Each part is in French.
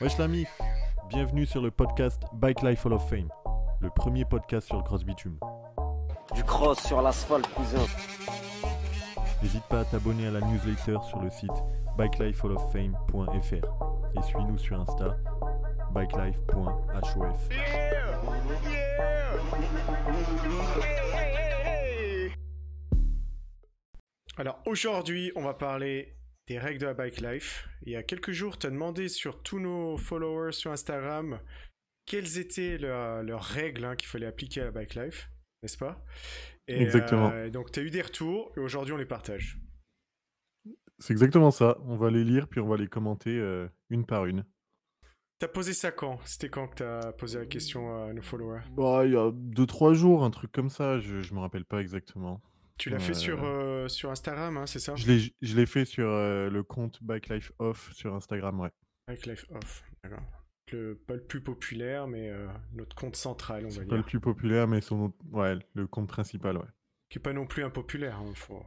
Wesh l'ami, bienvenue sur le podcast Bike Life Hall of Fame, le premier podcast sur le cross bitume. Du cross sur l'asphalte, cousin. N'hésite pas à t'abonner à la newsletter sur le site bikelifehalloffame.fr et suis-nous sur Insta bikelife.hof. Alors aujourd'hui, on va parler des règles de la bike life. Il y a quelques jours, tu as demandé sur tous nos followers sur Instagram quelles étaient leurs, règles hein, qu'il fallait appliquer à la bike life, n'est-ce pas? Et, Exactement. euh, donc tu as eu des retours et aujourd'hui on les partage. C'est exactement ça, on va les lire puis on va les commenter euh, une par une. T'as posé ça quand? C'était quand que t'as posé la question à nos followers? Bah, il y a 2-3 jours, un truc comme ça, je, je me rappelle pas exactement. Tu l'as Ouais. fait sur, euh, sur Instagram, hein, c'est ça? Je l'ai, fait sur euh, le compte Bike Life Off sur Instagram, ouais. Bike life off, d'accord. Le, pas le plus populaire, mais euh, notre compte central, on va dire. pas le plus populaire, mais son ouais, le compte principal, ouais. Qui est pas non plus impopulaire, hein, faut...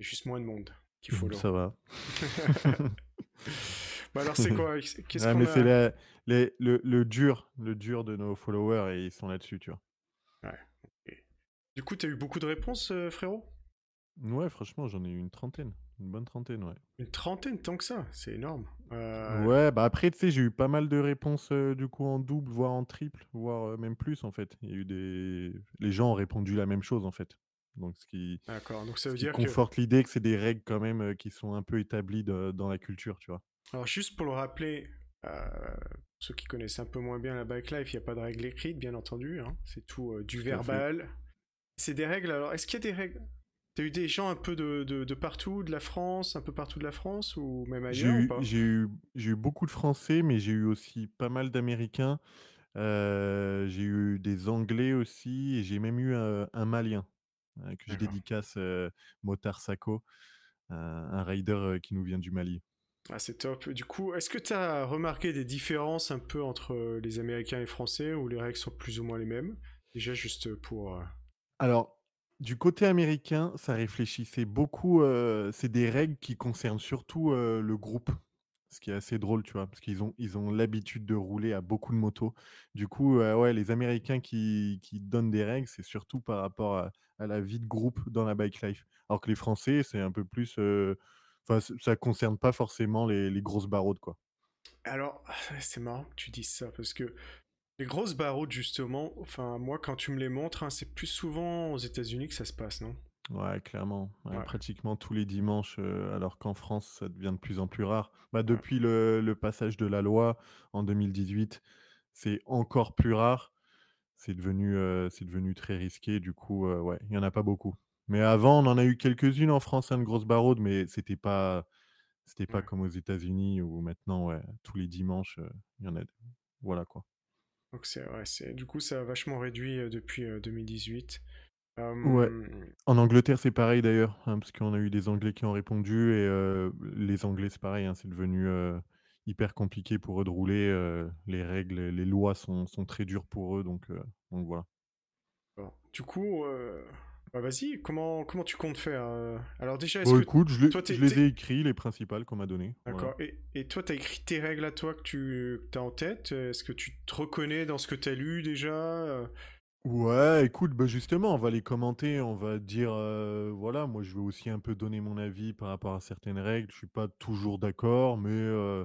Il y a juste moins de monde qu'il faut Ça va. Bah alors c'est quoi Qu'est-ce Ouais, mais a c'est le, le dur, le dur de nos followers et ils sont là-dessus, tu vois. Du coup, t'as eu beaucoup de réponses, euh, frérot? Ouais, franchement, j'en ai eu une trentaine, une bonne trentaine, ouais. Une trentaine, tant que ça, c'est énorme. Euh, Ouais, bah après, tu sais, j'ai eu pas mal de réponses euh, du coup en double, voire en triple, voire euh, même plus en fait. Il y a eu des. Les gens ont répondu la même chose en fait. Donc, ce qui, D'accord, donc ça ce veut qui dire que... conforte l'idée que c'est des règles quand même qui sont un peu établies de- dans la culture, tu vois. Alors juste pour le rappeler, ceux qui connaissent un peu moins bien la bike life, il n'y a pas de règles écrites, bien entendu. hein. C'est tout du Tout fait. C'est des règles, alors est-ce qu'il y a des règles? T'as eu des gens un peu de, de, de partout, de la France, un peu partout de la France, ou même ailleurs eu, j'ai eu, beaucoup de Français, mais j'ai eu aussi pas mal d'Américains. Euh, j'ai eu des Anglais aussi, et j'ai même eu euh, un Malien euh, que je dédicace, euh, Motar Sako, un, rider qui nous vient du Mali. Ah, c'est top. Du coup, est-ce que tu as remarqué des différences un peu entre les Américains et Français, où les règles sont plus ou moins les mêmes? Déjà, juste pour... Alors, du côté américain, ça réfléchissait beaucoup. c'est des règles qui concernent surtout le groupe, ce qui est assez drôle, tu vois, parce qu'ils ont, ils ont l'habitude de rouler à beaucoup de motos. Du coup, les Américains qui, donnent des règles, c'est surtout par rapport à, la vie de groupe dans la bike life. Alors que les Français, c'est un peu plus. Enfin, ça concerne pas forcément les, grosses baraudes, quoi. Alors, c'est marrant que tu dises ça, parce que les grosses barreaux, justement, enfin, moi, quand tu me les montres, hein, c'est plus souvent aux États-Unis que ça se passe, non? Ouais, clairement. Ouais, Ouais. Pratiquement tous les dimanches, euh, alors qu'en France, ça devient de plus en plus rare. Bah, depuis le, le passage de la loi en 2018, c'est encore plus rare. C'est devenu, euh, c'est devenu très risqué. Du coup, euh, ouais, il n'y en a pas beaucoup. Mais avant, on en a eu quelques-unes en France, hein, de grosses baraudes, mais c'était pas, c'était pas comme aux États-Unis où maintenant, ouais, tous les dimanches, il y en a. Voilà quoi. Donc, c'est, ouais, du coup, ça a vachement réduit euh, depuis euh, 2018. Euh, Ouais. En Angleterre, c'est pareil d'ailleurs, hein, parce qu'on a eu des Anglais qui ont répondu et euh, les Anglais, c'est pareil, hein, c'est devenu euh, hyper compliqué pour eux de rouler. euh, les règles, les lois sont, sont très dures pour eux, donc, donc voilà. bon. Du coup, bah, vas-y, comment, comment tu comptes faire euh Alors, déjà, est-ce Bon, que. écoute, je, les- toi, t'es- je les t'es- ai écrits, les principales qu'on m'a données. voilà. D'accord. Et, et toi, t'as écrit tes règles à toi que tu as en tête Est-ce que tu te reconnais dans ce que t'as lu déjà Euh, Ouais, écoute, bah justement, on va les commenter, on va dire, euh, voilà, moi je veux aussi un peu donner mon avis par rapport à certaines règles. Je suis pas toujours d'accord, mais, euh,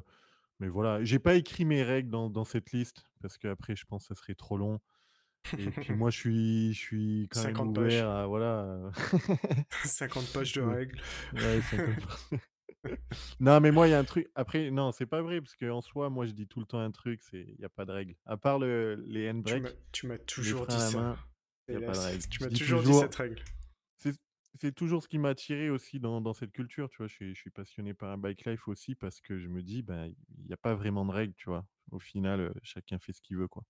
mais voilà. J'ai pas écrit mes règles dans, dans cette liste parce qu'après, je pense que ça serait trop long. Et puis moi, je suis, je suis quand même 50 pages. ouvert à, voilà. 50 pages de règles. Ouais, 50. Non, mais moi, il y a un truc. Après, non, c'est pas vrai, parce qu'en soi, moi, je dis tout le temps un truc, c'est il n'y a pas de règle. À part le, les handbrakes, tu m'as toujours dit ça. il n'y a pas de règle. Tu m'as toujours dit cette règle. c'est toujours ce qui m'a attiré aussi dans, dans cette culture, tu vois. Je suis, je suis passionné par un bike life aussi parce que je me dis, ben, il n'y a pas vraiment de règles, tu vois. Au final, euh, chacun fait ce qu'il veut, quoi.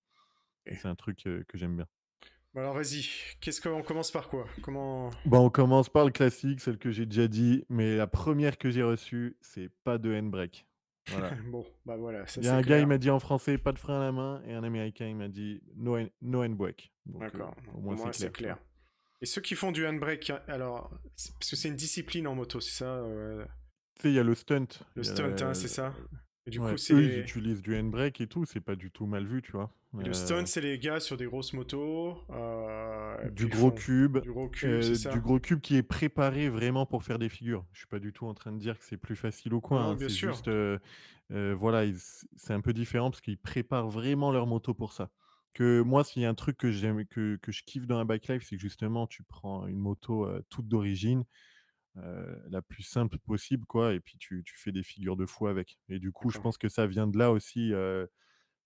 C'est un truc euh, que j'aime bien. Bon, alors vas-y, qu'est-ce qu'on commence par quoi? Comment Bon, on commence par le classique, celle que j'ai déjà dit, mais la première que j'ai reçue, c'est pas de handbrake. Voilà. Bon, bah voilà, ça Il y a un gars, il m'a dit en français, pas de frein à la main, et un américain, il m'a dit no, hand- no handbrake. Euh, D'accord, au moins, c'est clair. Et ceux qui font du handbrake, hein, alors, parce que c'est une discipline en moto, c'est ça euh, Tu sais, il y a le stunt. Le stunt, hein, c'est ça? Et du coup, c'est eux, ils utilisent du handbrake et tout, c'est pas du tout mal vu, tu vois? le stunt, Heu, c'est les gars sur des grosses motos, euh, du gros font cube, du gros cube, c'est heu, du gros cube qui est préparé vraiment pour faire des figures. Je suis pas du tout en train de dire que c'est plus facile ou quoi, non, hein, bien c'est sûr. juste, heu, voilà, ils c'est un peu différent parce qu'ils préparent vraiment leur moto pour ça. Que moi, s'il y a un truc que j'aime que que je kiffe dans un bike life, c'est que justement tu prends une moto, toute d'origine, heu, la plus simple possible quoi et puis tu tu fais des figures de fou avec et du coup, je pense que ça vient de là aussi,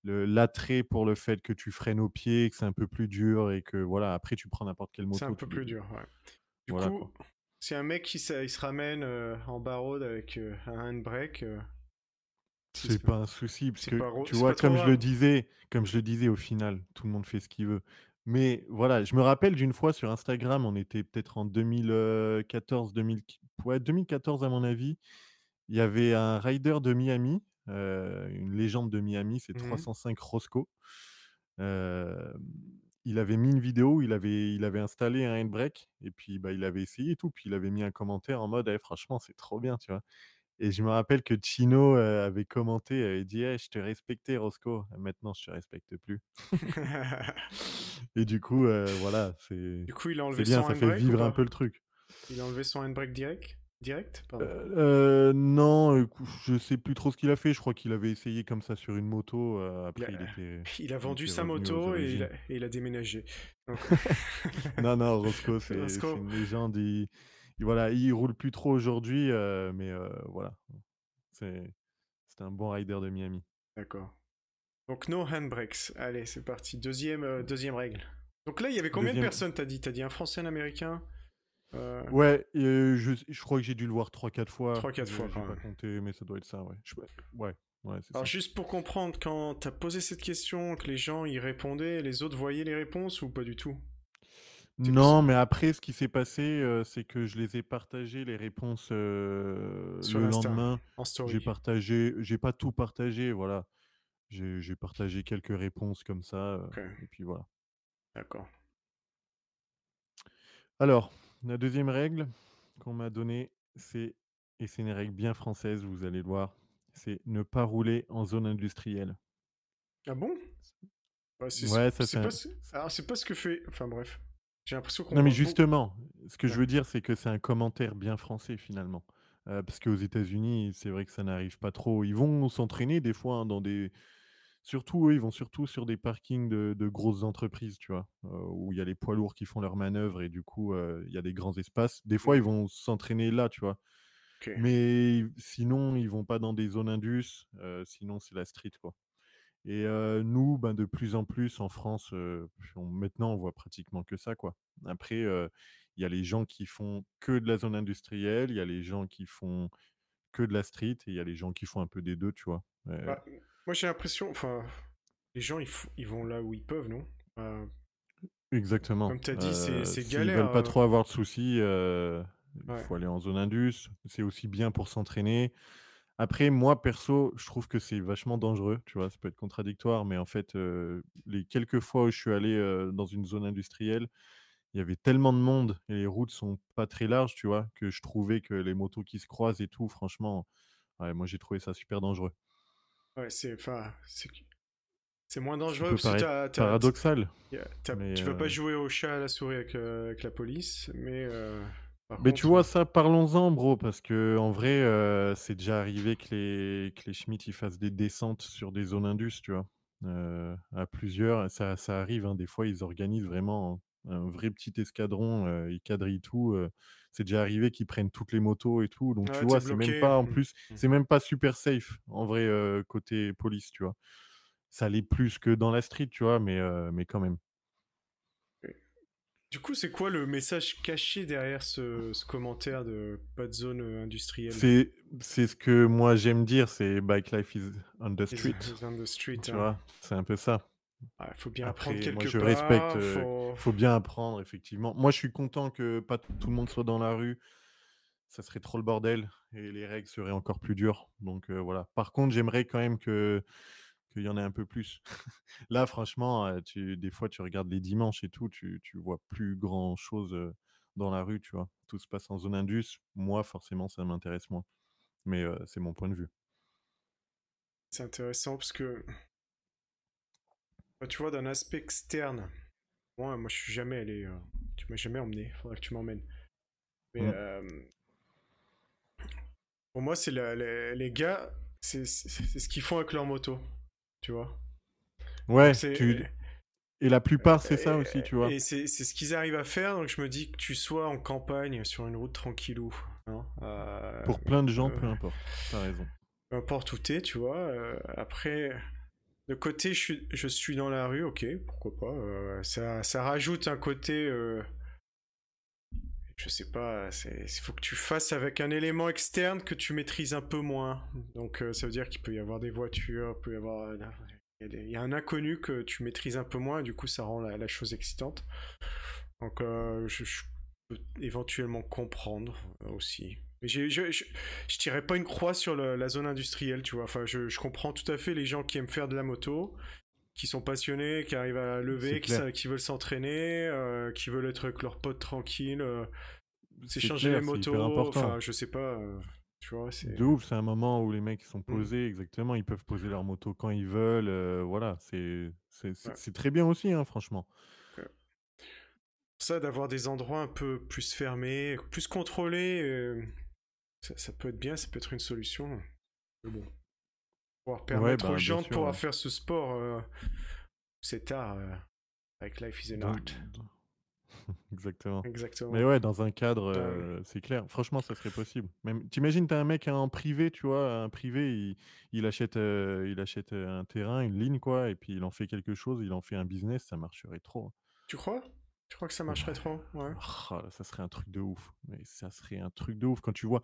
le l'attrait pour le fait que tu freines au pied, que c'est un peu plus dur et que voilà, après tu prends n'importe quelle C'est un moto, peu plus dur, ouais. Du voilà quoi. coup, si un mec qui se, il se ramène euh, en bas road avec euh, un handbrake, euh, C'est pas un souci parce que tu vois, comme je le disais comme je le disais, au final, tout le monde fait ce qu'il veut. Mais voilà, je me rappelle d'une fois sur Instagram, on était peut-être en 2014-2000 ouais, 2014 à mon avis. Il y avait un rider de Miami, heu, une légende de Miami, c'est Mhm. 305 Roscoe. Hem, il avait mis une vidéo où il avait il avait installé un handbrake et puis, bah, il avait essayé et tout, puis il avait mis un commentaire en mode: «Eh franchement, c'est trop bien», tu vois? Et je me rappelle que Chino, avait commenté, avait dit: «Eh, je te respectais Roscoe, maintenant je te respecte plus». Et du coup, voilà, c'est Du coup, il a enlevé bien, son ça fait vivre un peu le truc. Il a enlevé son handbrake direct? Direct? Non, je sais plus trop ce qu'il a fait. Je crois qu'il avait essayé comme ça sur une moto, heu, Il a, après il était il a vendu sa moto et il a, origines. et il a déménagé. Non, non, Roscoe, c'est une légende. Il il voilà, il roule plus trop aujourd'hui, heu, mais heu, voilà, c'est un bon rider de Miami. D'accord. Donc, no handbrakes. Allez, c'est parti. Deuxième, euh, deuxième règle. Donc là, il y avait combien de 2 personnes, t'as dit? T'as dit un Français, un Américain? Euh, Ouais, et je je crois que j'ai dû le voir trois quatre fois. 3-4 fois quand pas compté, mais ça doit être ça, ouais. Je ouais, ouais, Alors ça. juste pour comprendre, quand t'as posé cette question, que les gens y répondaient, les autres voyaient les réponses ou pas du tout? Non, mais après, ce qui s'est passé, heu, c'est que je les ai partagées les réponses, sur le Insta, lendemain. en J'ai partagé j'ai pas tout partagé, voilà. J'ai j'ai partagé quelques réponses comme ça, Ok, et puis voilà. d'accord. Alors, la deuxième règle qu'on m'a donnée, c'est et c'est une règle bien française, vous allez le voir, c'est ne pas rouler en zone industrielle. Ah bon? C'est Ouais, ça c'est c'est pas ce... Alors c'est pas ce que fait... Enfin bref. J'ai l'impression qu'on Non, mais justement, ce que je veux dire, c'est que c'est un commentaire bien français finalement. Parce qu'aux États-Unis, c'est vrai que ça n'arrive pas trop. Ils vont s'entraîner des fois, hein, dans des surtout eux, ils vont surtout sur des parkings de de grosses entreprises, tu vois? Où il y a les poids lourds qui font leurs manœuvres et du coup, il y a des grands espaces. Des fois, ils Mhm. vont s'entraîner là, tu vois? Mais sinon, ils vont pas dans des zones indus, sinon c'est la street, quoi. Et nous, ben, de plus en plus en France, on maintenant, on voit pratiquement que ça, quoi. Après, il y a les gens qui font que de la zone industrielle, il y a les gens qui font que de la street et il y a les gens qui font un peu des 2, tu vois? Bah, moi j'ai l'impression... Enfin, les gens ils, ils vont là où ils peuvent, non? Euh, exactement. Comme t'as dit, c'est galère. veulent pas trop avoir de soucis, il Ouais. faut aller en zone indus. C'est aussi bien pour s'entraîner. Après, moi, perso, je trouve que c'est vachement dangereux, tu vois? Ça peut être contradictoire, mais en fait, les quelques fois où je suis allé, dans une zone industrielle, Il y avait tellement de monde et les routes sont pas très larges, tu vois? Que je trouvais que les motos qui se croisent et tout, franchement, ouais, moi j'ai trouvé ça super dangereux. Ouais, c'est... Enfin, c'est... C'est moins dangereux parce que paraître t'as, t'as, paradoxal, t'as- tu vas pas heu, jouer au chat à la souris avec, euh, avec la police, mais euh, par mais tu contre, vois euh, ça, parlons-en bro, parce que en vrai, heu, c'est déjà arrivé que les que les Schmitt, ils fassent des descentes sur des zones indus, tu vois? Heu, à plusieurs, ça ça arrive, hein, des fois ils organisent vraiment un vrai petit escadron, heu, ils quadrillent tout, c'est déjà arrivé qu'ils prennent toutes les motos et tout, donc tu ouais, t'es vois, c'est même bloqué. pas en Hmm, plus, hmm. c'est même pas super safe en vrai, côté police, tu vois? Ça l'est plus que dans la street, tu vois? Mais mais quand même. Du coup, c'est quoi le message caché derrière ce, ce commentaire de pas de zone euh, industrielle? C'est c'est ce que moi j'aime dire, c'est «Bike life is on the street», is on the street. tu hein. vois? C'est un peu ça. Ouais, faut bien apprendre Après moi quelque je respecte, part. heu, Faut. il faut bien apprendre effectivement. Moi je suis content que pas tout le monde soit dans la rue, ça serait trop le bordel et les règles seraient encore plus dures, donc heu, voilà. Par contre, j'aimerais quand même que qu'il y en ait un peu plus. Là franchement, heu, tu des fois tu regardes les dimanches et tout, tu tu vois plus grand chose, heu, dans la rue, tu vois? Tout se passe en zone indus. Moi forcément ça m'intéresse moins, mais heu, c'est mon point de vue. c'est intéressant parce que bah, tu vois d'un aspect externe. Moi, moi, je suis jamais allé. euh, tu m'as jamais emmené. Faudrait que tu m'emmènes. Mais Mm. euh, pour moi, c'est les gars, c'est ce qu'ils font avec leur moto. Tu vois? Ouais, C'est- tu et la plupart, c'est ça aussi, tu vois? Et c'est c'est ce qu'ils arrivent à faire, donc je me dis que tu sois en campagne, sur une route tranquillou, hein, euh, Pour plein de gens, euh, peu importe. Tu raison. peu importe où t'es, tu vois. euh, après, de côté, je suis, je suis dans la rue, ok, pourquoi pas. ça, ça rajoute un côté, je sais pas, il faut que tu fasses avec un élément externe que tu maîtrises un peu moins. Donc euh, ça veut dire qu'il peut y avoir des voitures, il peut y avoir... Y, a un inconnu que tu maîtrises un peu moins, et du coup ça rend la, chose excitante. Donc euh, je, peux éventuellement comprendre euh, aussi. Je, je, je tirerais pas une croix sur la zone industrielle, tu vois. Enfin, je comprends tout à fait les gens qui aiment faire de la moto, qui sont passionnés, qui arrivent à lever, qui, qui veulent s'entraîner, euh, qui veulent être avec leurs potes tranquilles, euh, s'échanger les motos. Enfin, je sais pas. euh, tu vois, c'est. De ouf, c'est un moment où les mecs sont Mm. posés, exactement. Ils peuvent poser leur moto quand ils veulent. euh, voilà, c'est c'est Ouais. très bien aussi, hein, franchement. Ça, d'avoir des endroits un peu plus fermés, plus contrôlés, ça, ça peut être bien, ça peut être une solution. Mais bon. Pouvoir permettre bah, aux gens de pouvoir ouais. faire ce sport, euh, c'est tard. euh, avec Life is an art. Exactement. Exactement. Mais ouais, dans un cadre, Ouais. euh, c'est clair. Franchement, ça serait possible. Même, t'imagines, t'as un mec en privé, tu vois, un privé, il, il achète, il achète un terrain, une ligne, quoi, et puis il en fait quelque chose, il en fait un business, ça marcherait trop. hein. Tu crois? Tu crois que ça marcherait trop Ouais. Là, ça serait un truc de ouf. Mais ça serait un truc de ouf. Quand tu vois,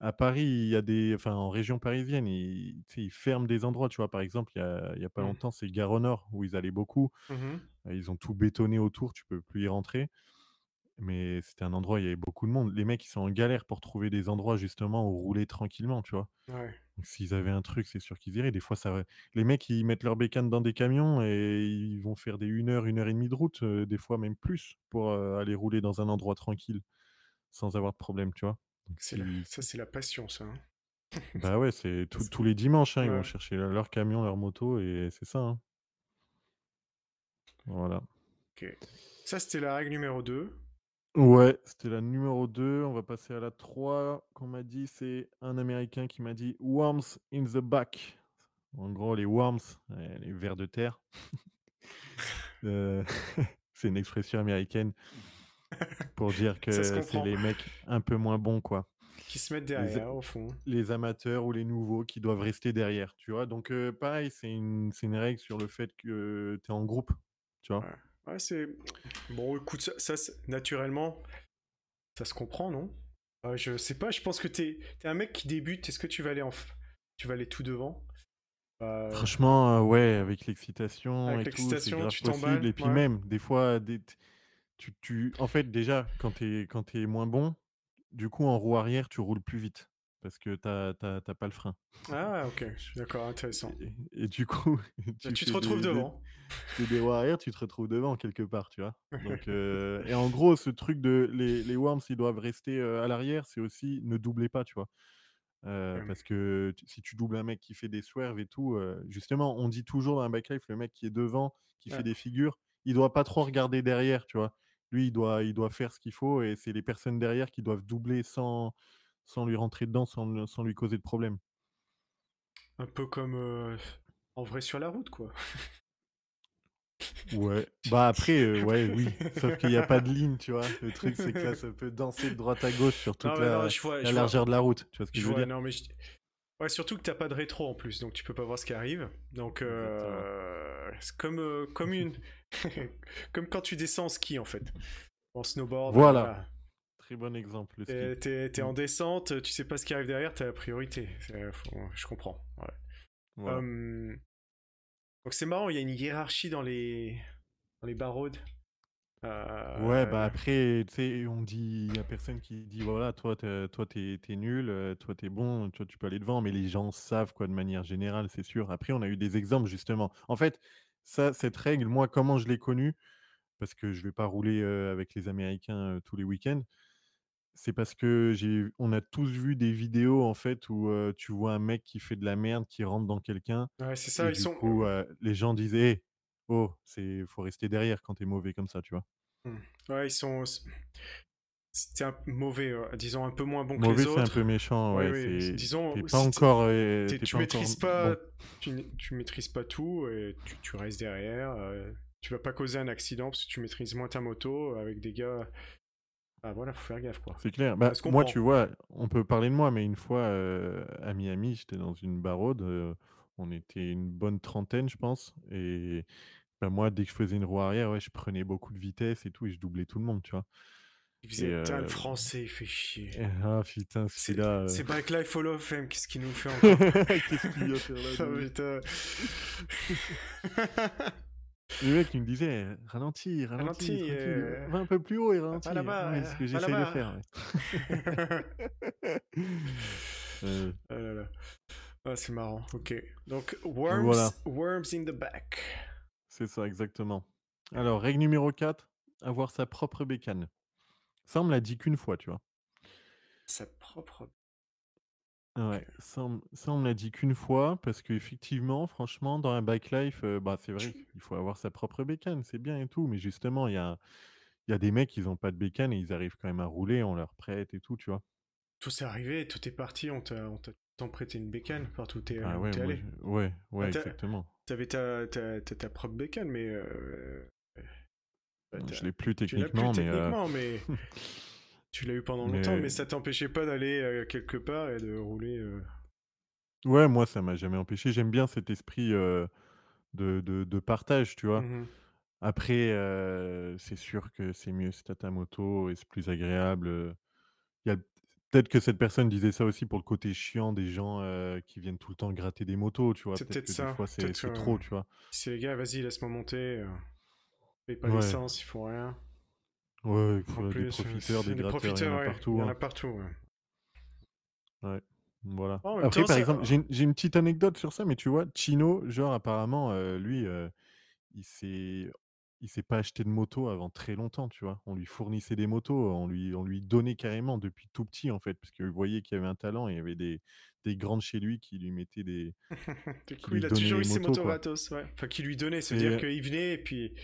à Paris, il y a des, enfin, en région parisienne, ils, tu sais, ils ferment des endroits. Tu vois, par exemple, il y a, il y a pas Mm. longtemps, c'est Gare au Nord où ils allaient beaucoup. Mhm. Euh, Ils ont tout bétonné autour, tu peux plus y rentrer. Mais c'était un endroit où il y avait beaucoup de monde. Les mecs, ils sont en galère pour trouver des endroits justement où rouler tranquillement, tu vois. Ouais. Donc s'ils avaient un truc, c'est sûr qu'ils iraient. Des fois, ça va- les mecs, ils mettent leurs bécanes dans des camions et ils vont faire des 1 heure, 1 heure et demie de route, euh, des fois même plus, pour euh, aller rouler dans un endroit tranquille, sans avoir de problème, tu vois? Donc, C'est la- si- Ça, c'est la passion, ça. hein. Bah ouais, c'est tout- tous les dimanches, hein, ils Ouais. vont chercher leur leur camion, leur moto, et c'est ça. hein. Voilà. Ok. Ça, c'était la règle numéro 2. Ouais, c'était la numéro 2. On va passer à la 3 qu'on m'a dit. C'est un Américain qui m'a dit Worms in the back. En gros, les worms, euh, les vers de terre. Euh, c'est une expression américaine pour dire que c'est les mecs un peu moins bons, quoi. Qui se mettent derrière, au fond. Les amateurs ou les nouveaux qui doivent rester derrière, tu vois. Donc, euh, pareil, c'est une, règle sur le fait que tu es en groupe, tu vois. Ouais. Ouais, c'est. Bon, écoute, ça, naturellement, ça se comprend, non? Euh, Je sais pas, je pense que t'es es un mec qui débute. Est-ce que tu vas aller en. f- Tu vas aller tout devant? Euh, Franchement, euh, ouais, avec l'excitation et tout, c'est l'excitation, grave tu t'emballes, possible. Et puis ouais. même, des fois, des- tu, tu... en fait, déjà, quand tu es, quand t'es moins bon, du coup, en roue arrière, tu roules plus vite parce que t'as pas le frein. Ah, ok, d'accord, intéressant. Et, et du coup, Tu, te retrouves des- des- devant. tu fais des tu te retrouves devant quelque part, tu vois. Donc, euh, et en gros, ce truc de les, les worms, ils doivent rester euh, à l'arrière, c'est aussi ne doublez pas, tu vois. Euh, Ok. Parce que si tu doubles un mec qui fait des swerves et tout, euh, justement, on dit toujours dans un backlife, le mec qui est devant, qui Ouais. fait des figures, il doit pas trop regarder derrière, tu vois. Lui, il doit, il doit faire ce qu'il faut et c'est les personnes derrière qui doivent doubler sans, sans lui rentrer dedans, sans, sans lui causer de problème. Un peu comme euh, en vrai sur la route, quoi. Ouais. Bah après, euh, ouais, oui. Sauf qu'il n'y a pas de ligne, tu vois. Le truc, c'est que là, ça peut danser de droite à gauche sur toute Non, la, non, je vois- la je vois- largeur de la route. Tu vois ce que Je je veux vois, dire? non, mais je- Ouais, surtout que t'as pas de rétro en plus, donc tu peux pas voir ce qui arrive. Donc, euh, c'est comme, euh, comme une. comme quand tu descends en ski, en fait. En snowboard. Voilà. Très bon exemple, le T'es, t'es- t'es Mm. en descente, tu sais pas ce qui arrive derrière, t'as la priorité. Faut- Je comprends. ouais. Voilà. Hum, Donc c'est marrant, il y a une hiérarchie dans les, dans les. Euh, Ouais, bah après, tu sais, on dit, il y a personne qui dit, voilà, toi, t'es, toi, t'es, nul, euh, toi, t'es bon, toi, tu peux aller devant, mais les gens savent, quoi, de manière générale, c'est sûr. Après, on a eu des exemples, justement. En fait, ça, cette règle, moi, comment je l'ai connue, parce que je vais pas rouler euh, avec les Américains euh, tous les week-ends, c'est parce que j'ai on a tous vu des vidéos en fait où, heu, tu vois un mec qui fait de la merde, qui rentre dans quelqu'un Ouais, c'est ça, et ils du sont coup, heu, les gens disaient: «Hé, oh, c'est faut rester derrière quand tu es mauvais comme ça», tu vois? Mmh. Ouais, ils sont c'était un mauvais, heu, disons un peu moins bon que les Mauvais, c'est un peu autres. méchant, ouais, oui, c'est disons tu pas si tu encore, heu, tu tu tu pas encore maîtrises bon. pas tu n tu maîtrises pas tout et tu tu restes derrière, tu vas pas causer un accident parce que tu maîtrises moins ta moto avec des gars ah voilà, faut faire gaffe, quoi. C'est clair. Bah, moi, tu vois, on peut parler de moi, mais une fois, heu, à Miami, j'étais dans une barode, heu, on était une bonne trentaine, je pense et bah, moi, dès que je faisais une roue arrière, ouais, je prenais beaucoup de vitesse et tout et je doublais tout le monde, tu vois? Il Et faisait putain le heu français, il fait chier. et ah putain, C'est celui-là, heu c'est Bike Life Hall of Fame, qu'est-ce qu'il nous fait encore? qu'est-ce qu'il vient faire là, Ah lui? putain. Le mec, il me disait: «Eh, «Ralentis, ralentis, Ralentis, tranquille, heu, va un peu plus haut et va ralentis». là-bas, Ouais, c'est ce que va j'essaye de là-bas. faire, ouais. Heu, Oh là là. Ah, c'est marrant, OK. Donc worms voilà, worms in the back. c'est ça, exactement. Alors, règle numéro 4, avoir sa propre bécane. Ça, on me l'a dit qu'une fois, tu vois? Sa propre Ouais, ça on ça on me l'a dit qu'une fois parce qu'effectivement, franchement, dans la bike life, heu, bah, c'est vrai qu'il faut avoir sa propre bécane, c'est bien et tout, mais justement, il y a il y a des mecs, ils ont pas de bécane et ils arrivent quand même à rouler, on leur prête et tout, tu vois? tout s'est arrivé, tout est parti, on t'a on t'a tout le temps prêté une bécane partout où Bah, ouais, moi je allé. ouais, Ah ouais, tu exactement. avais ta ta ta ta propre bécane mais heu, bah, Je l'ai plus tu l'as plus techniquement, mais heu, techniquement mais tu l'as eu pendant longtemps mais mais ça t'empêchait pas d'aller, heu, quelque part et de rouler, heu ouais, moi, ça m'a jamais empêché. J'aime bien cet esprit, heu, de de de partage, tu vois? mmh Après, c'est sûr que c'est mieux si tu ta moto et c'est plus agréable, Il y a peut-être que cette personne disait ça aussi pour le côté chiant des gens, qui viennent tout le temps gratter des motos, tu vois? C'est Peut-être ça. c'est trop, tu vois? c'est les gars: «Vas-y, laisse-moi monter, paye pas Ouais, l'essence, ils font rien». Ouais, pff, des heu, profiteurs, des des gratteurs, il y en profiteurs, a ouais, il partout, y en a hein. partout, ouais. Ouais, voilà. Après, temps, par exemple, j'ai une petite anecdote sur ça, mais tu vois, Chino, genre apparemment, heu, lui, heu, il s'est il s'est pas acheté de moto avant très longtemps, tu vois? On lui fournissait des motos, on lui on lui donnait carrément depuis tout petit, en fait, parce qu'il voyait qu'il y avait un talent et il y avait des des grands de chez lui qui lui mettaient des du coup, lui il a toujours eu ses motos, gratos, ouais. Enfin, qui lui donnait, c'est-à-dire C'est qu'il venait et puis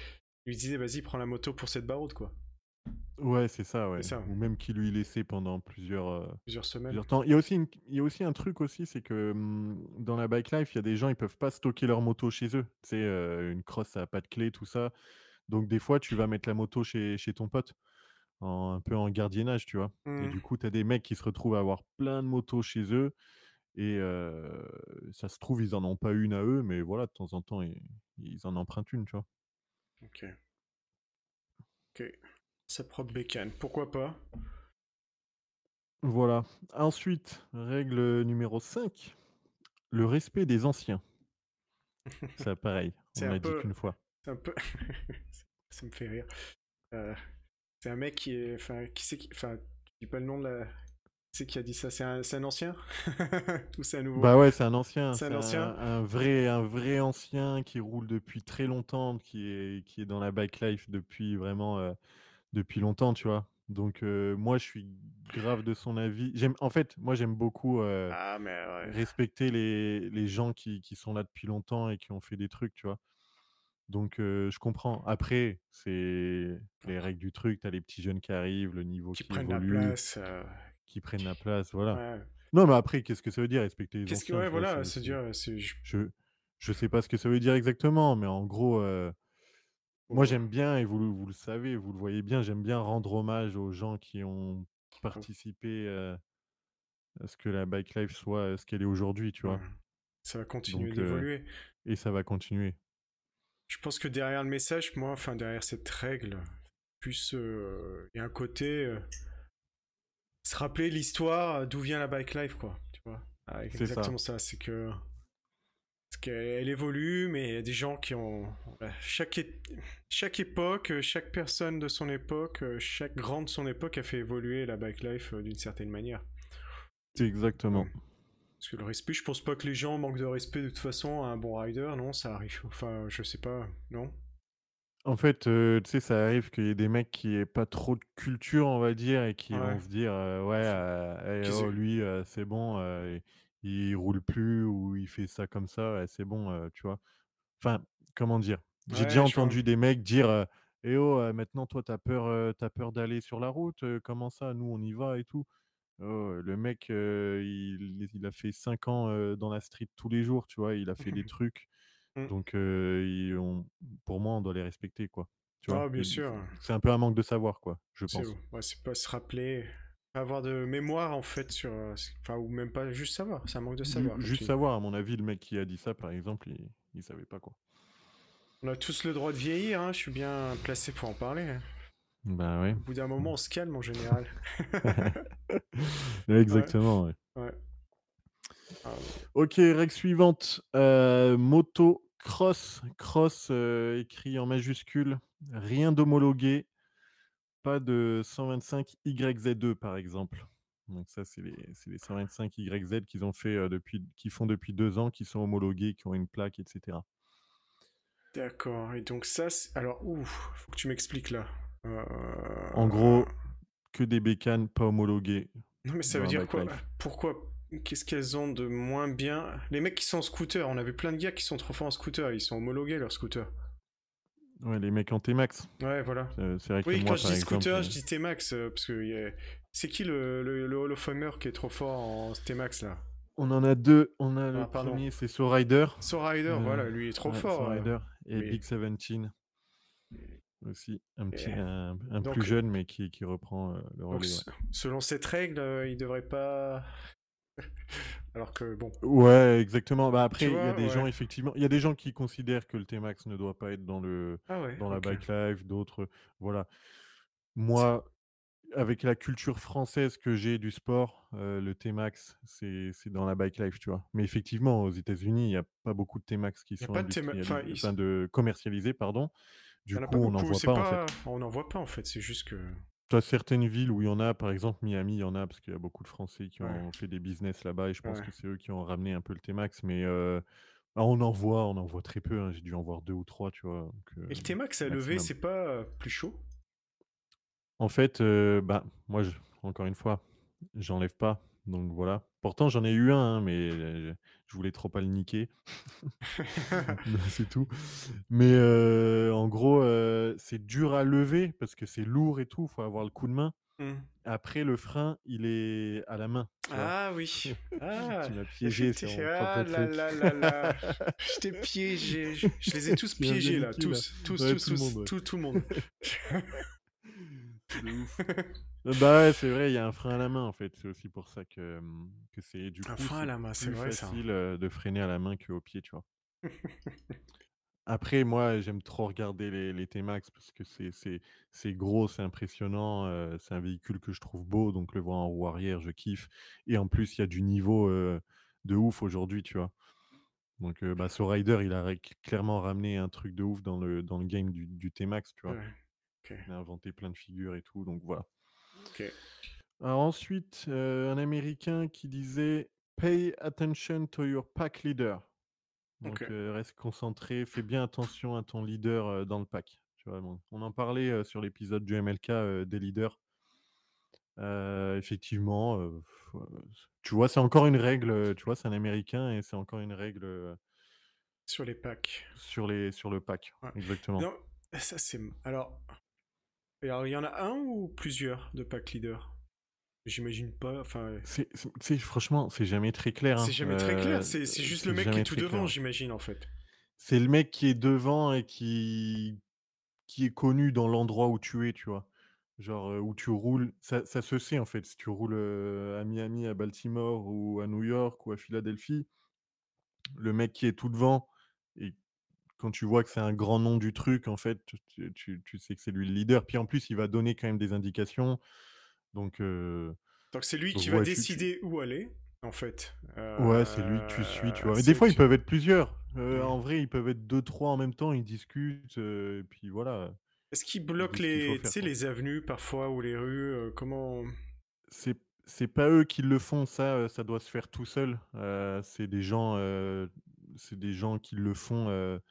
il lui disait: «Vas-y, prends la moto pour cette baroude», quoi. Ouais, c'est ça, C'est Ou même qui lui laissait pendant plusieurs, heu, plusieurs semaines. plusieurs temps. Il y a aussi une il y a aussi un truc aussi, c'est que, dans la bike life, il y a des gens, ils peuvent pas stocker leur moto chez eux. Tu sais, heu, une crosse, ça a pas de clé, tout ça. Donc des fois, tu vas mettre la moto chez chez ton pote, en un peu en gardiennage, tu vois? Et Mmh. du coup, tu as des mecs qui se retrouvent à avoir plein de motos chez eux et ça se trouve, ils en ont pas une à eux, mais voilà, de temps en temps, ils ils en empruntent une, tu vois? OK, OK. Sa propre bécane, pourquoi pas? Voilà. Ensuite, règle, numéro 5, le respect des anciens. Ça pareil, on C'est l'a dit qu'une fois. c'est un peu ça me fait rire. Heu, c'est un mec qui est enfin, qui c'est qui enfin, je dis pas le nom de la c'est qui a dit ça? C'est un c'est un ancien? Ou c'est un nouveau? Bah, ouais, c'est un ancien, C'est c'est un ancien? un un vrai un vrai ancien qui roule depuis très longtemps, qui est qui est dans la bike life depuis vraiment, heu, depuis longtemps, tu vois? Donc moi, je suis grave de son avis. J'aime en fait, moi, j'aime beaucoup, Ah mais ouais. respecter les les gens qui qui sont là depuis longtemps et qui ont fait des trucs, tu vois? Donc je comprends. Après, c'est les règles du truc, tu as les petits jeunes qui arrivent, le niveau qu'ils qui prennent la évolue, place, heu, qui prennent la place, voilà. ouais. Non, mais après, qu'est-ce que ça veut dire respecter les Qu'est-ce que ouais, vois? voilà, C'est c'est je je je sais pas ce que ça veut dire exactement, mais en gros, moi j'aime bien et vous le vous le savez, vous le voyez bien, j'aime bien rendre hommage aux gens qui ont participé, heu, à ce que la bike life soit, heu, ce qu'elle est aujourd'hui, tu vois? ça va continuer heu d'évoluer. et ça va continuer. Je pense que derrière le message, moi, enfin derrière cette règle, plus, il y a un côté, se rappeler l'histoire, d'où vient la bike life, quoi, tu vois? Ah, C'est ça, exactement ça, c'est que parce qu'elle évolue, mais il y a des gens qui ont voilà, chaque é chaque époque, heu, chaque personne de son époque, heu, chaque grand de son époque a fait évoluer la bike life, d'une certaine manière. Exactement. Parce que le respect, je pense pas que les gens manquent de respect de toute façon à un bon rider, non, ça arrive. Enfin, je sais pas, non? En fait, tu sais, ça arrive qu'il y ait des mecs qui aient pas trop de culture, on va dire et qui Ouais. vont se dire, «Ouais, eh oh lui, c'est bon, il roule plus ou il fait ça comme ça, c'est bon», tu vois? Enfin, comment dire? J'ai déjà vois. entendu des mecs dire, «Eh oh, maintenant toi tu as peur, as peur d'aller sur la route, comment ça? Nous on y va et tout». Oh, le mec, il il a fait 5 ans, dans la street tous les jours, tu vois? Il a fait des trucs, Mmh. donc on pour moi, on doit les respecter, quoi, tu vois? Ah bien sûr, c'est un peu un manque de savoir, quoi, je pense. ouais, c'est pas se rappeler, avoir de mémoire en fait sur, heu, c enfin ou même pas juste savoir, un manque de savoir juste tu savoir, à mon avis, le mec qui a dit ça, par exemple, il il savait pas, quoi. On a tous le droit de vieillir, hein, je suis bien placé pour en parler, hein. Bah, ouais. Au bout d'un moment, on se calme en général. Exactement, ouais. ouais. Ah. OK, règle suivante, heu, moto cross. Cross, heu, écrit en majuscule, rien d'homologué, pas de 125 YZ2 par exemple. Donc ça, c'est les c'est les 125 YZ qu'ils ont fait, depuis font depuis 2 ans, qui sont homologués, qui ont une plaque et cetera. D'accord et donc ça alors ouf, faut que tu m'expliques là. En gros, que des bécanes pas homologuées non mais ça veut dire quoi? life. Pourquoi? Qu'est-ce qu'elles ont de moins bien? Les mecs qui sont en scooter, on a vu plein de gars qui sont trop forts en scooter, ils sont homologués leurs scooters. Ouais, les mecs en T-Max. Ouais, voilà. C'est vrai que Oui, quand moi, je par dis exemple, scooter, je heu dis T-Max, euh, parce que a- c'est qui le, le, le Hall of Famer qui est trop fort en T-Max là? On en a 2. On a le Ah, pardon. premier, c'est Rider, So Rider, heu, voilà, lui il est trop ouais, fort. euh, Rider et. Big Seventeen aussi, un petit Et un un plus jeune, mais qui qui reprend, heu, le relais, ouais. selon cette règle, euh, il devrait pas. Alors que bon, Ouais, exactement. Bah, après, il y a des ouais. gens, effectivement il y a des gens qui considèrent que le T-Max ne doit pas être dans le Ah ouais, dans la bike life, d'autres, voilà. Moi, avec la culture française que j'ai du sport, heu, le T-Max, c'est c'est dans la bike life, tu vois? Mais effectivement, aux États-Unis, il y a pas beaucoup de T-Max qui n'y sont pas de. Enfin, il de commercialisés, pardon. n'y Du coup, pas on n'en voit C'est pas, en pas. fait. On n'en voit pas en fait, c'est juste que. Tu as certaines villes où il y en a, par exemple Miami, il y en a parce qu'il y a beaucoup de Français qui Ouais, ont fait des business là-bas et je pense ouais. que c'est eux qui ont ramené un peu le T-Max, mais bah, on en voit on en voit très peu, hein. J'ai dû en voir 2 ou 3, tu vois? Donc Et le T-Max à lever, c'est pas plus chaud? En fait, bah, moi, je encore une fois, j'enlève pas, donc voilà. Pourtant, j'en ai eu un, hein, mais je voulais trop pas le niquer. C'est tout. Mais en gros, c'est dur à lever parce que c'est lourd et tout, faut avoir le coup de main. Hmm. Après, le frein, il est à la main? Ah oui. Ah, Tu m'as piégé Ah. Je t'ai piégé. Je, je les ai tous piégés là. niqué, là. Tous. Tous, Ouais, tous, tout le monde, tous. ouais. Tout, tout le monde. De ouf. Heu, bah, ouais, c'est vrai, il y a un frein à la main, en fait. C'est aussi pour ça que, que c'est du Un coup, frein à c'est la main, c'est plus vrai ça. facile, de freiner à la main qu'au pied, tu vois? Après, moi, j'aime trop regarder les les T-Max parce que c'est c'est c'est gros, c'est impressionnant, c'est un véhicule que je trouve beau, donc le voir en roue arrière, je kiffe et en plus, il y a du niveau, de ouf aujourd'hui, tu vois? Donc bah, ce Rider, il a ré clairement ramené un truc de ouf dans le dans le game du du T-Max, tu vois? Ouais, ok. Il a inventé plein de figures et tout, donc voilà. Alors ensuite, heu, un Américain qui disait: «Pay attention to your pack leader». Donc heu, reste concentré, fais bien attention à ton leader, heu, dans le pack. Tu vois? Bon, on en parlait, sur l'épisode du MLK, des leaders. Effectivement, tu vois, c'est encore une règle, tu vois, c'est un Américain et c'est encore une règle, Sur les packs. sur les sur le pack. Ouais. Exactement. Non, ça c'est. Alors, et alors, il y en a un ou plusieurs de pack leader? J'imagine pas. Enfin, C'est c'est franchement, c'est jamais très clair, c'est hein, jamais très clair. heu, C'est c'est juste le c'est mec qui est tout clair, devant, j'imagine en fait. C'est le mec qui est devant et qui qui est connu dans l'endroit où tu es, tu vois? Genre, heu, où tu roules, ça ça se sait, en fait, si tu roules, heu, à Miami, à Baltimore ou à New York ou à Philadelphie, le mec qui est tout devant et quand tu vois que c'est un grand nom du truc, en fait, tu tu sais que c'est lui le leader. Puis en plus, il va donner quand même des indications donc Donc c'est lui donc qui va tu décider où aller, en fait. ouais, c'est lui que tu suis, tu Euh, vois? Mais des c'est fois, ils peuvent être plusieurs. Ouais. en vrai, ils peuvent être deux trois en même temps, ils discutent, et puis voilà, Est-ce qu'il ils bloque disent ce qu'il faut les, tu faire, les avenues parfois ou les rues euh, Comment C'est c'est pas eux qui le font, ça, ça doit se faire tout seul. C'est des gens, c'est des gens qui le font,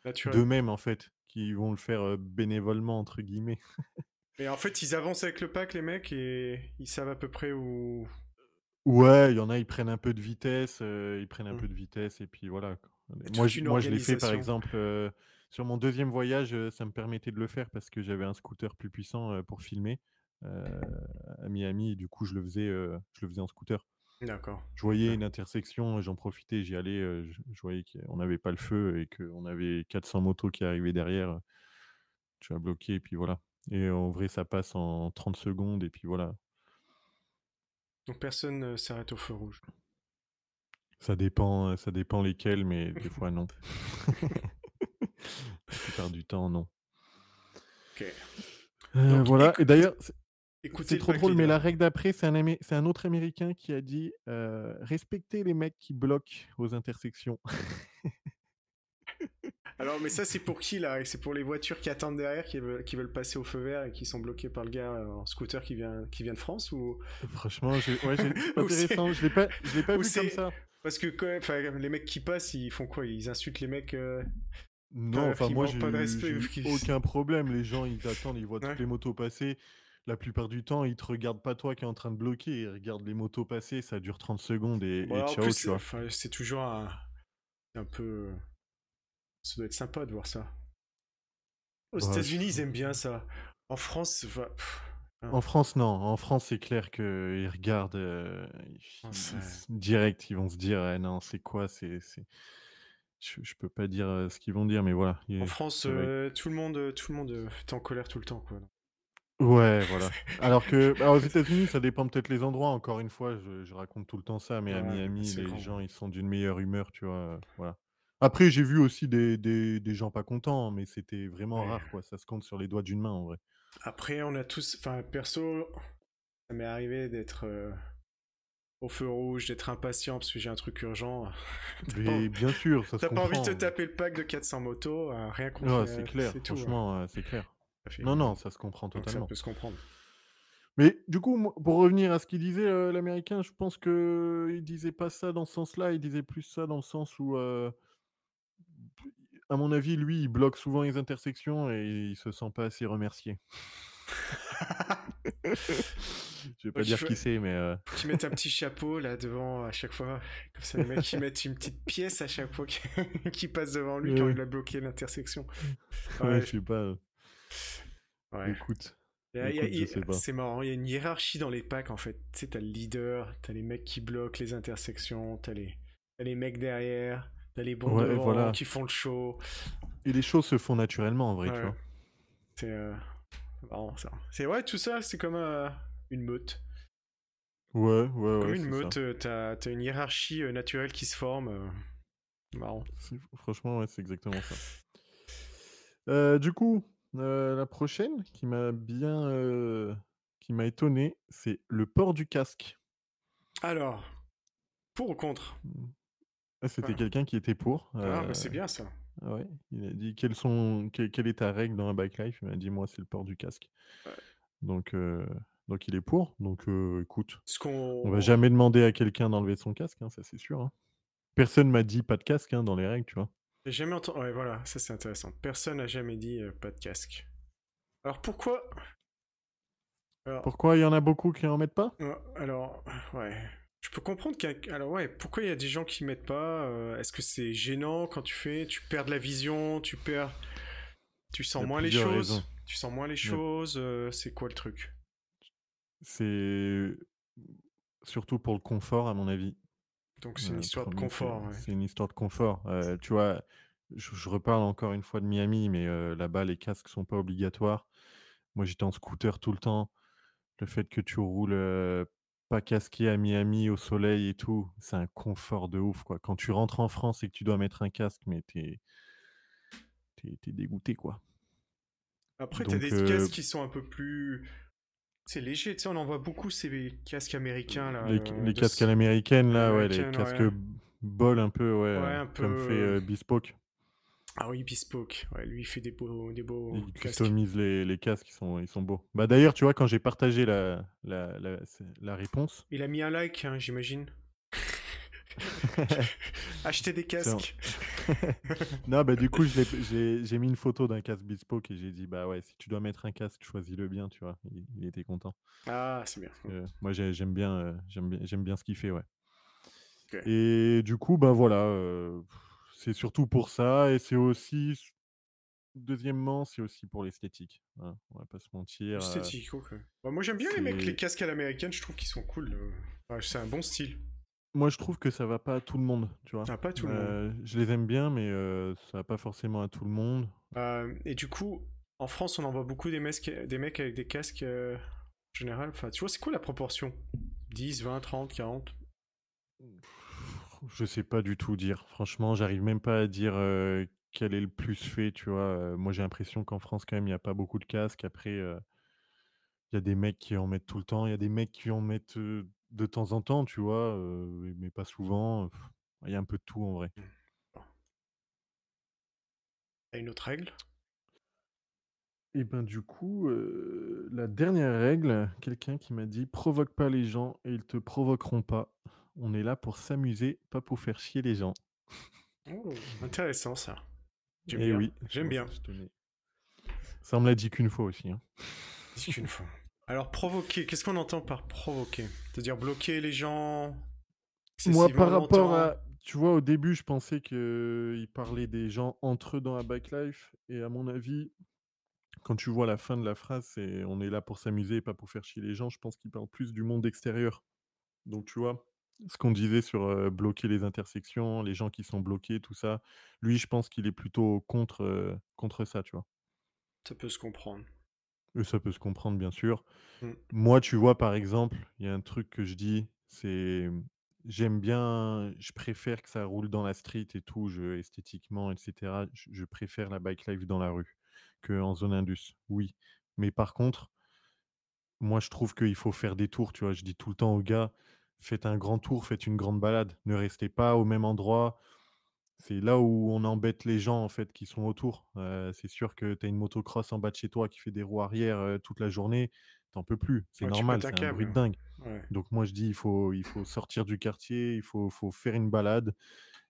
Naturel. d'eux-mêmes, en fait, qui vont le faire, «bénévolement» entre guillemets. Et en fait, ils avancent avec le pack, les mecs, et ils savent à peu près où. Ouais, il y en a, ils prennent un peu de vitesse, ils prennent un Mmh. peu de vitesse et puis voilà, Moi je moi je l'ai fait par exemple, sur mon 2e voyage, ça me permettait de le faire parce que j'avais un scooter plus puissant, pour filmer, à Miami et du coup je le faisais, je le faisais en scooter. D'accord. Je voyais une intersection, j'en profitais, j'y allais, heu, je je voyais qu'on n'avait pas le feu et qu'on avait 400 motos qui arrivaient derrière, heu, tu vas bloquer et puis voilà et en vrai ça passe en 30 secondes et puis voilà. Donc personne ne s'arrête au feu rouge? Ça dépend, heu, ça dépend lesquels, mais des fois non. La plupart du temps, non. OK. Donc voilà et d'ailleurs c'est écoutez c'est trop drôle, mais la règle d'après, c'est un amé c'est un autre américain qui a dit, heu: «Respectez les mecs qui bloquent aux intersections». Alors, mais ça, c'est pour qui là? C'est pour les voitures qui attendent derrière, qui veulent, qui veulent passer au feu vert et qui sont bloquées par le gars euh, en scooter qui vient, qui vient de France ou, Franchement, j'ai ouais, intéressant, je l'ai pas je l'ai pas vu comme ça. Parce que les mecs qui passent, ils font quoi? Ils insultent les mecs euh, Non, enfin moi j'ai aucun problème. Les gens, ils attendent, ils voient Ouais. toutes les motos passer. La plupart du temps, ils te regardent pas toi qui es en train de bloquer, ils regardent les motos passer, ça dure 30 secondes et et ciao, plus, tu c'est vois? c'est toujours un, un peu. Ça doit être sympa de voir ça. Aux États-Unis, ils aiment bien ça. En France, pff, hein. En France, non. En France, c'est clair qu'ils regardent, heu, ils direct, ils vont se dire: «Eh non, c'est quoi? C'est c'est» je je peux pas dire, heu, ce qu'ils vont dire, mais voilà, en France, va euh, tout le monde, tout le monde euh, est en colère tout le temps, quoi. Ouais, voilà. Alors que, aux États-Unis, ça dépend peut-être les endroits, encore une fois, je je raconte tout le temps ça, mais à Ouais, Miami, c'est les grand. gens, ils sont d'une meilleure humeur, tu vois? Heu, voilà. Après, j'ai vu aussi des des des gens pas contents, mais c'était vraiment Ouais. rare, quoi. Ça se compte sur les doigts d'une main, en vrai. Après, on a tous, enfin, perso, ça m'est arrivé d'être euh, au feu rouge, d'être impatient parce que j'ai un truc urgent. T'as pas, Mais bien sûr, ça se t'as pas envie de te comprend. taper le pack de 400 motos, euh, rien contre, Ouais, euh, c'est clair, c'est tout. hein. franchement, c'est clair. Fait- Non, non, ça se comprend Donc ça totalement. peut se comprendre. Mais du coup, pour revenir à ce qu'il disait, heu, l'américain, je pense qu'il disait pas ça dans ce sens-là, il disait plus ça dans le sens où, heu, à mon avis, lui, il bloque souvent les intersections et il se sent pas assez remercié. Je vais pas Donc, dire faut- qui c'est, mais Faut qu'ils mettent un petit chapeau là devant à chaque fois. Comme ça, les mecs qui mettent une petite pièce à chaque fois qui, passe devant lui quand il a bloqué l'intersection. ouais, Ouais, je sais pas, ouais. écoute. C'est marrant, il y a une hiérarchie dans les packs en fait. Tu sais, t'as le leader, t'as les mecs qui bloquent les intersections, t'as les, t'as les mecs derrière, t'as les bons Ouais, devant voilà. qui font le show. Et les choses se font naturellement en vrai, tu vois? C'est euh, marrant ça. C'est ouais, tout ça, c'est comme euh, une meute. Ouais, ouais, Comme ouais, une c'est meute, euh, t'as as une hiérarchie euh, naturelle qui se forme. marrant. C'est franchement, ouais, c'est exactement ça. Du coup, heu, la prochaine qui m'a bien, heu, qui m'a étonné, c'est le port du casque. Alors, pour ou contre? Mmh. Ah, c'était Ah. quelqu'un qui était pour, Ah, heu, bah c'est bien ça. ouais, il a dit: «Quelles sont que quelle est ta règle dans la bike life?» il m'a dit: «Moi, c'est le port du casque». Ouais. Donc donc il est pour, donc écoute, Ce qu'on. on va jamais demander à quelqu'un d'enlever son casque, hein, ça c'est sûr, hein. Personne m'a dit: «Pas de casque», hein, dans les règles, tu vois? J'ai jamais entendu. Ouais, voilà, ça c'est intéressant. Personne n'a jamais dit euh, pas de casque. Alors pourquoi? Alors, Pourquoi il y en a beaucoup qui en mettent pas? alors, ouais. Je peux comprendre qu'il y a... Alors ouais, pourquoi il y a des gens qui mettent pas euh, Est-ce que c'est gênant quand tu fais Tu perds de la vision, tu perds... Tu sens moins les choses raisons. Tu sens moins les a- choses euh, C'est quoi le truc? C'est surtout pour le confort, à mon avis. Donc c'est une histoire de 1er, c'est confort, ouais. c'est une histoire de confort. Tu vois, je je reparle encore une fois de Miami, mais heu, là-bas, les casques sont pas obligatoires. Moi, j'étais en scooter tout le temps. Le fait que tu roules, heu, pas casqué à Miami, au soleil et tout, c'est un confort de ouf, quoi. Quand tu rentres en France et que tu dois mettre un casque, mais tu es tu dégoûté, quoi. Après, t'as Donc des heu, casques qui sont un peu plus... C'est léger, tu sais, on en voit beaucoup ces casques américains, là. les euh, les casques à l'américaine, là, ouais, les casques, ouais. bol un peu, ouais, Ouais, un comme fait, peu... heu, Bespoke. Ah oui, Bespoke. Ouais, lui, il fait des beaux, des beaux Il casques. customise les les casques, ils sont ils sont beaux. Bah, d'ailleurs, tu vois, quand j'ai partagé la la la c'est la réponse Il a mis un like, hein, j'imagine. Acheter des casques. non, bah du coup, j'ai j'ai mis une photo d'un casque bespoke et j'ai dit, bah ouais, si tu dois mettre un casque, choisis-le bien, tu vois. Il, il était content. Ah, c'est bien. Euh, moi, j'ai- j'aime bien, euh, j'aime bien, j'aime bien ce qu'il fait, ouais. Et du coup, bah voilà, euh, c'est surtout pour ça et c'est aussi, deuxièmement, c'est aussi pour l'esthétique. hein, on va pas se mentir. euh, Esthétique, ok. Bah, moi j'aime bien les mecs, les casques à l'américaine, je trouve qu'ils sont cool. c'est un bon style. Moi, je trouve que ça va pas à tout le monde, tu vois. Ah, pas tout le monde. Euh, Je les aime bien, mais euh, ça va pas forcément à tout le monde. Euh, et du coup, en France, on en voit beaucoup des, mecs avec des casques euh, en général. Enfin, tu vois, c'est quoi la proportion? 10, 20, 30, 40 Je sais pas du tout dire. Franchement, j'arrive même pas à dire euh, quel est le plus fait, tu vois. Euh, moi, j'ai l'impression qu'en France, quand même, il n'y a pas beaucoup de casques. Après, euh, il y a des mecs qui en mettent tout le temps. Il y a des mecs qui en mettent euh, de temps en temps, tu vois, euh, mais pas souvent. Pff, Il y a un peu de tout en vrai. T'as une autre règle? Et ben du coup, euh, la dernière règle, quelqu'un qui m'a dit provoque pas les gens et ils te provoqueront pas. On est là pour s'amuser, pas pour faire chier les gens. Oh, intéressant ça. J'aime Eh bien. oui, J'aime bien. je tenais. Ça on me l'a dit qu'une fois aussi. hein. Dis qu'une fois. Alors, provoquer, qu'est-ce qu'on entend par provoquer? C'est-à-dire bloquer les gens Moi, par rapport longtemps à. Tu vois, au début, je pensais qu'il parlait des gens entre eux dans la bike life. Et à mon avis, quand tu vois la fin de la phrase, c'est on est là pour s'amuser et pas pour faire chier les gens. Je pense qu'il parle plus du monde extérieur. Donc, tu vois, ce qu'on disait sur euh, bloquer les intersections, les gens qui sont bloqués, tout ça. Lui, je pense qu'il est plutôt contre, euh, contre ça, tu vois. Ça peut se comprendre. Et ça peut se comprendre, bien sûr. Mm. Moi, tu vois, par exemple, il y a un truc que je dis, c'est j'aime bien, je préfère que ça roule dans la street et tout, je, esthétiquement, etc. Je, je préfère la bike life dans la rue qu'en zone indus. Oui. Mais par contre, moi, je trouve qu'il faut faire des tours, tu vois. Je dis tout le temps aux gars, faites un grand tour, faites une grande balade. Ne restez pas au même endroit. C'est là où on embête les gens en fait qui sont autour. Euh, c'est sûr que tu as une motocross en bas de chez toi qui fait des roues arrière euh, toute la journée, t'en peux plus. C'est Ouais, tu normal, c'est un bruit de dingue. Ouais. Donc moi je dis il faut, il faut sortir du quartier, il faut, faut faire une balade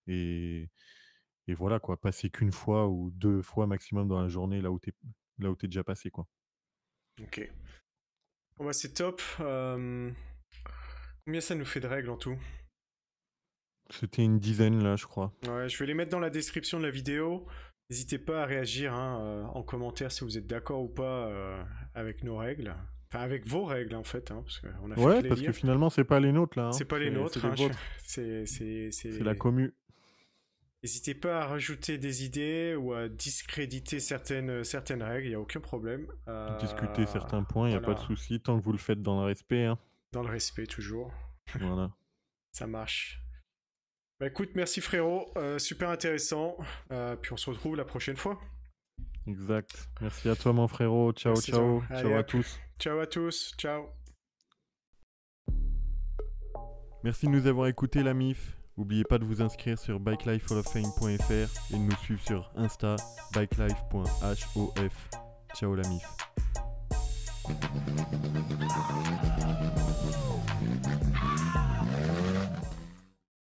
et, et voilà quoi, passer qu'une fois ou deux fois maximum dans la journée là où là où t'es déjà passé quoi. Ok. Bon, bah, c'est top. Euh, Combien ça nous fait de règles en tout? C'était une dizaine là je crois. Ouais, je vais les mettre dans la description de la vidéo. N'hésitez pas à réagir hein, euh, en commentaire si vous êtes d'accord ou pas euh, avec nos règles. Enfin, avec vos règles en fait, hein, parce qu'on a fait Ouais que parce que finalement c'est pas les nôtres là. hein. C'est pas les nôtres, c'est hein, je- c'est la commu. N'hésitez pas à rajouter des idées ou à discréditer certaines, certaines règles, il n'y a aucun problème. Euh, Discuter certains points, il n'y a pas de souci tant que vous le faites dans le respect. hein. Dans le respect toujours, Voilà. ça marche. Bah écoute, merci frérot, euh, super intéressant. Euh, puis on se retrouve la prochaine fois. Exact. Merci à toi, mon frérot. Ciao, Merci, ciao. Allez, ciao à tous. Ciao à tous, ciao. Merci de nous avoir écoutés, la MIF. N'oubliez pas de vous inscrire sur bikelifehalloffame.fr et de nous suivre sur Insta, bikelife.hof. Ciao, la MIF.